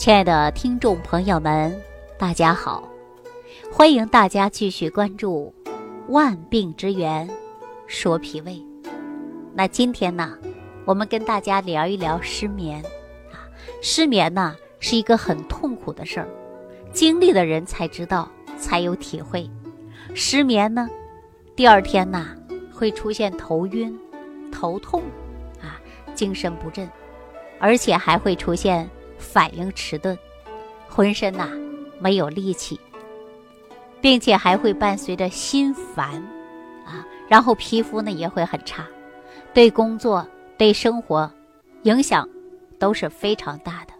亲爱的听众朋友们，大家好！欢迎大家继续关注《万病之源说脾胃》。那今天呢，我们跟大家聊一聊失眠啊。失眠呢是一个很痛苦的事儿，经历的人才知道，才有体会。失眠呢，第二天呢会出现头晕、头痛啊，精神不振，而且还会出现。反应迟钝，浑身呐没有力气，并且还会伴随着心烦，啊，然后皮肤呢也会很差，对工作、对生活影响都是非常大的。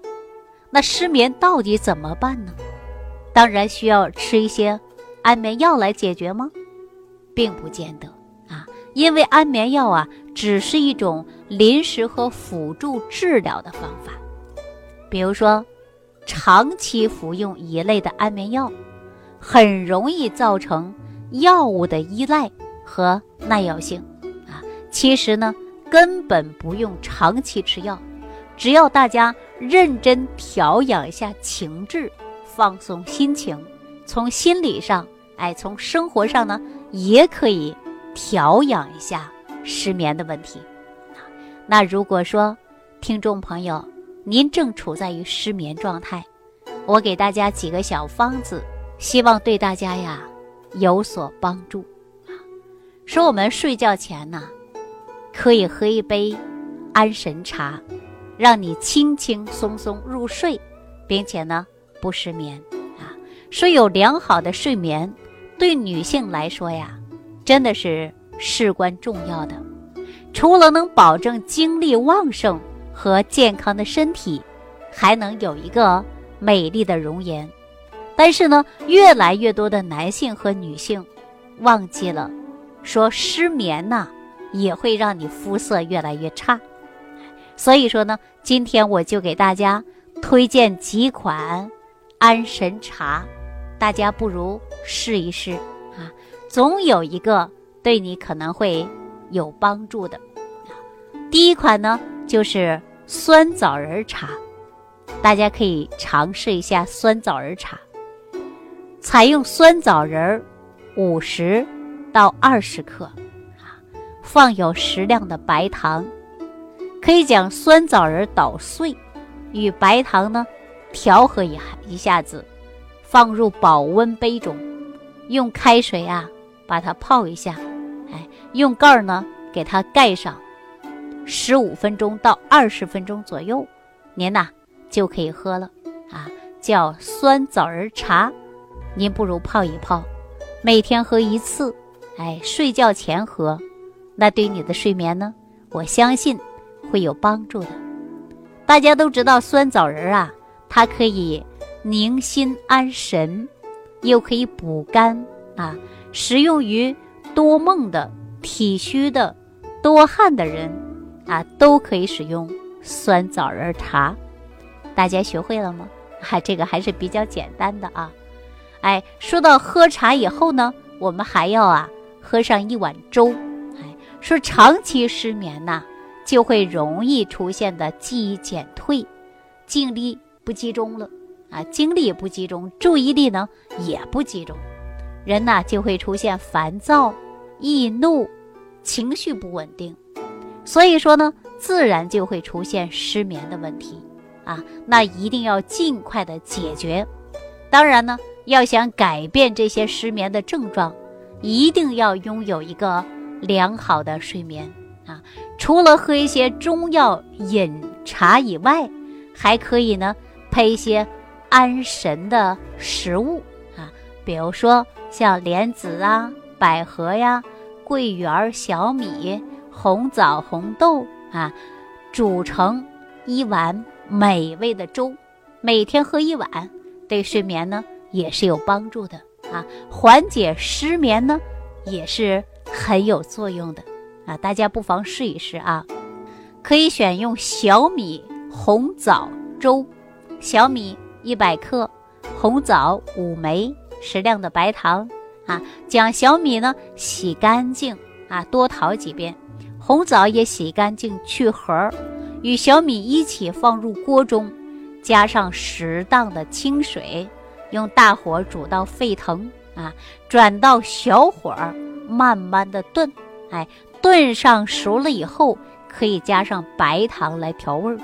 那失眠到底怎么办呢？当然需要吃一些安眠药来解决吗？并不见得啊，因为安眠药啊只是一种临时和辅助治疗的方法。比如说，长期服用一类的安眠药，很容易造成药物的依赖和耐药性啊。其实呢，根本不用长期吃药，只要大家认真调养一下情志，放松心情，从心理上，哎，从生活上呢，也可以调养一下失眠的问题。那如果说听众朋友，您正处在于失眠状态，我给大家几个小方子，希望对大家呀有所帮助啊。说我们睡觉前呢，可以喝一杯安神茶，让你轻轻松松入睡，并且呢不失眠啊。说有良好的睡眠，对女性来说呀，真的是事关重要的，除了能保证精力旺盛。和健康的身体，还能有一个美丽的容颜。但是呢，越来越多的男性和女性忘记了，说失眠呐也会让你肤色越来越差。所以说呢，今天我就给大家推荐几款安神茶，大家不如试一试啊，总有一个对你可能会有帮助的。第一款呢，就是。酸枣仁茶，大家可以尝试一下酸枣仁茶。采用酸枣仁五十到二十克，啊，放有适量的白糖，可以将酸枣仁捣碎，与白糖呢调和一一下子，放入保温杯中，用开水啊把它泡一下，哎，用盖儿呢给它盖上。十五分钟到二十分钟左右，您呐就可以喝了啊，叫酸枣仁茶。您不如泡一泡，每天喝一次，哎，睡觉前喝，那对你的睡眠呢，我相信会有帮助的。大家都知道酸枣仁啊，它可以宁心安神，又可以补肝啊，适用于多梦的、体虚的、多汗的人。啊，都可以使用酸枣仁茶，大家学会了吗？哈，这个还是比较简单的啊。哎，说到喝茶以后呢，我们还要啊喝上一碗粥。哎，说长期失眠呐，就会容易出现的记忆减退，精力不集中了啊，精力也不集中，注意力呢也不集中，人呐就会出现烦躁、易怒、情绪不稳定。所以说呢，自然就会出现失眠的问题啊，那一定要尽快的解决。当然呢，要想改变这些失眠的症状，一定要拥有一个良好的睡眠啊。除了喝一些中药饮茶以外，还可以呢配一些安神的食物啊，比如说像莲子啊、百合呀、桂圆、小米。红枣、红豆啊，煮成一碗美味的粥，每天喝一碗，对睡眠呢也是有帮助的啊，缓解失眠呢也是很有作用的啊，大家不妨试一试啊。可以选用小米红枣粥，小米一百克，红枣五枚，适量的白糖啊，将小米呢洗干净啊，多淘几遍。红枣也洗干净去核，与小米一起放入锅中，加上适当的清水，用大火煮到沸腾啊，转到小火儿，慢慢的炖，哎，炖上熟了以后，可以加上白糖来调味儿，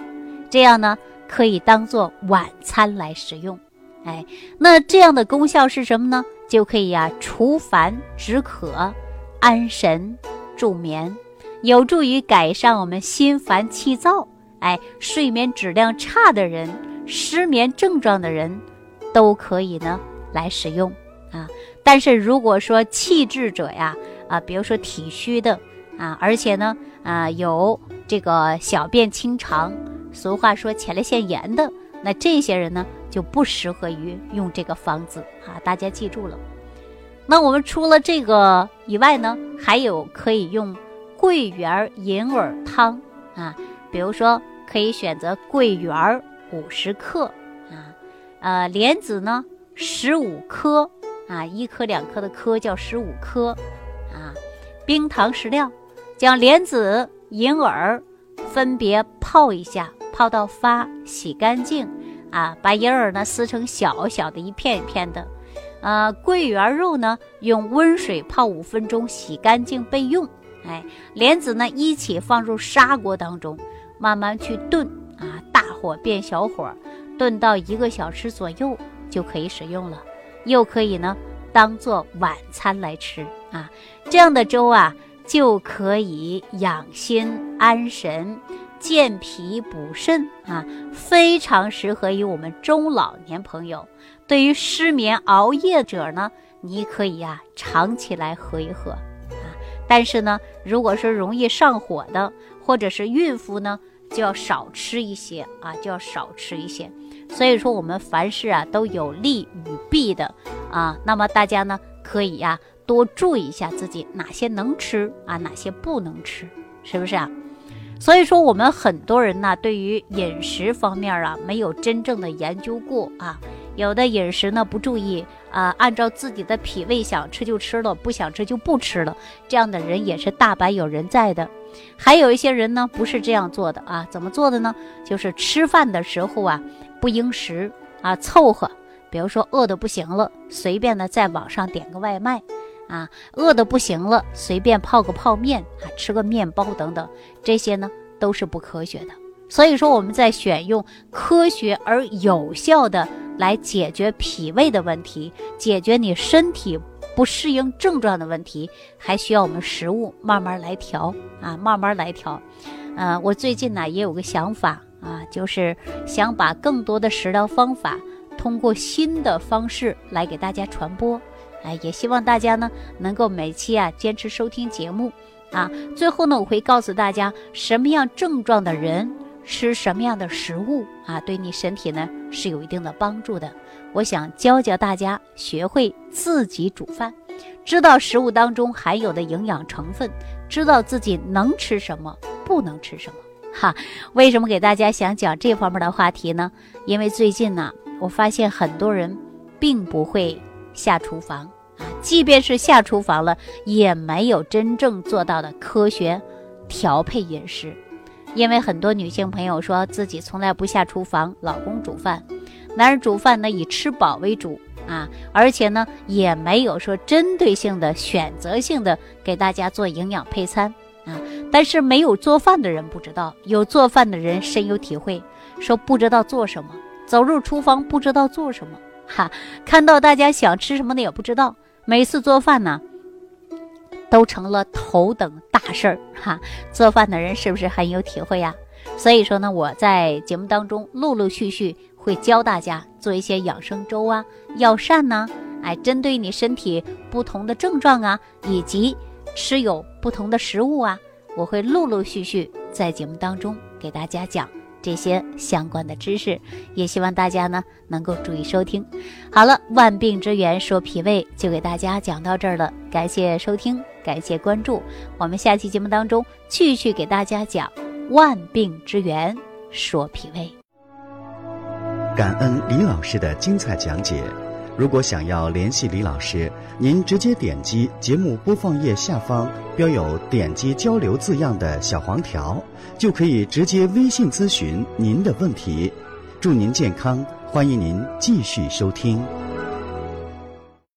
这样呢，可以当做晚餐来食用，哎，那这样的功效是什么呢？就可以呀除烦止渴、安神助眠，有助于改善我们心烦气躁。哎，睡眠质量差的人、失眠症状的人，都可以呢来使用啊。但是如果说气滞者呀，啊，比如说体虚的啊，而且呢啊有这个小便清长，俗话说前列腺炎的，那这些人呢就不适合于用这个方子啊。大家记住了。那我们除了这个以外呢，还有可以用桂圆银耳汤啊。比如说，可以选择桂圆儿五十克啊，呃，莲子呢十五颗啊，一颗两颗的颗叫十五颗啊，冰糖适量，将莲子、银耳分别泡一下，泡到发，洗干净啊，把银耳呢撕成小小的一片一片的，呃，桂圆肉呢用温水泡五分钟，洗干净备用。哎，莲子呢一起放入砂锅当中。慢慢去炖啊，大火变小火，炖到一个小时左右就可以使用了。又可以呢，当做晚餐来吃啊。这样的粥啊，就可以养心安神、健脾补肾啊，非常适合于我们中老年朋友。对于失眠熬夜者呢，你可以呀尝起来喝一喝啊。但是呢，如果是容易上火的，或者是孕妇呢，就要少吃一些啊，就要少吃一些。所以说，我们凡事啊都有利与弊的啊。那么大家呢可以呀多注意一下自己哪些能吃啊，哪些不能吃，是不是啊？所以说，我们很多人呢对于饮食方面啊没有真正的研究过啊。有的饮食呢不注意啊，按照自己的脾胃想吃就吃了，不想吃就不吃了，这样的人也是大白有人在的。还有一些人呢不是这样做的啊，怎么做的呢？就是吃饭的时候啊不应食啊，凑合。比如说饿的不行了，随便的在网上点个外卖啊；饿的不行了，随便泡个泡面啊，吃个面包等等，这些呢都是不科学的。所以说我们在选用科学而有效的。来解决脾胃的问题，解决你身体不适应症状的问题，还需要我们食物慢慢来调啊，慢慢来调。呃，我最近呢也有个想法啊，就是想把更多的食疗方法通过新的方式来给大家传播。哎，也希望大家呢能够每期啊坚持收听节目啊。最后呢，我会告诉大家什么样症状的人。吃什么样的食物啊，对你身体呢是有一定的帮助的。我想教教大家学会自己煮饭，知道食物当中含有的营养成分，知道自己能吃什么，不能吃什么。哈，为什么给大家想讲这方面的话题呢？因为最近呢，我发现很多人并不会下厨房啊，即便是下厨房了，也没有真正做到的科学调配饮食。因为很多女性朋友说自己从来不下厨房，老公煮饭，男人煮饭呢以吃饱为主啊，而且呢也没有说针对性的、选择性的给大家做营养配餐啊。但是没有做饭的人不知道，有做饭的人深有体会，说不知道做什么，走入厨房不知道做什么，哈，看到大家想吃什么的也不知道，每次做饭呢。都成了头等大事儿哈！做饭的人是不是很有体会呀？所以说呢，我在节目当中陆陆续续会教大家做一些养生粥啊、药膳呐，哎，针对你身体不同的症状啊，以及吃有不同的食物啊，我会陆陆续续在节目当中给大家讲。这些相关的知识，也希望大家呢能够注意收听。好了，万病之源说脾胃就给大家讲到这儿了，感谢收听，感谢关注。我们下期节目当中继续给大家讲万病之源说脾胃。感恩李老师的精彩讲解。如果想要联系李老师，您直接点击节目播放页下方标有“点击交流”字样的小黄条，就可以直接微信咨询您的问题。祝您健康，欢迎您继续收听。